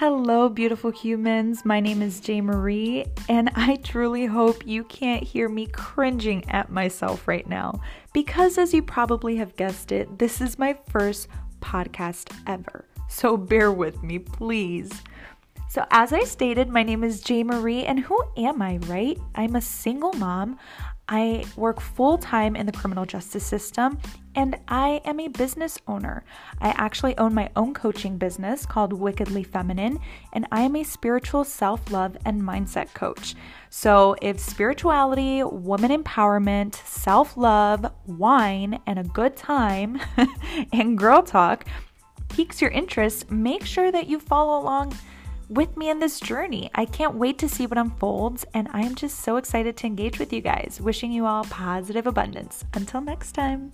Hello, beautiful humans. My name is Jay Marie, and I truly hope you can't hear me cringing at myself right now because, as you probably have guessed it, this is my first podcast ever. So bear with me, please. So, as I stated, my name is Jay Marie, and who am I, right? I'm a single mom. I work full time in the criminal justice system and I am a business owner. I actually own my own coaching business called Wickedly Feminine, and I am a spiritual self love and mindset coach. So, if spirituality, woman empowerment, self love, wine, and a good time and girl talk piques your interest, make sure that you follow along with me in this journey. I can't wait to see what unfolds, and I am just so excited to engage with you guys. Wishing you all positive abundance. Until next time.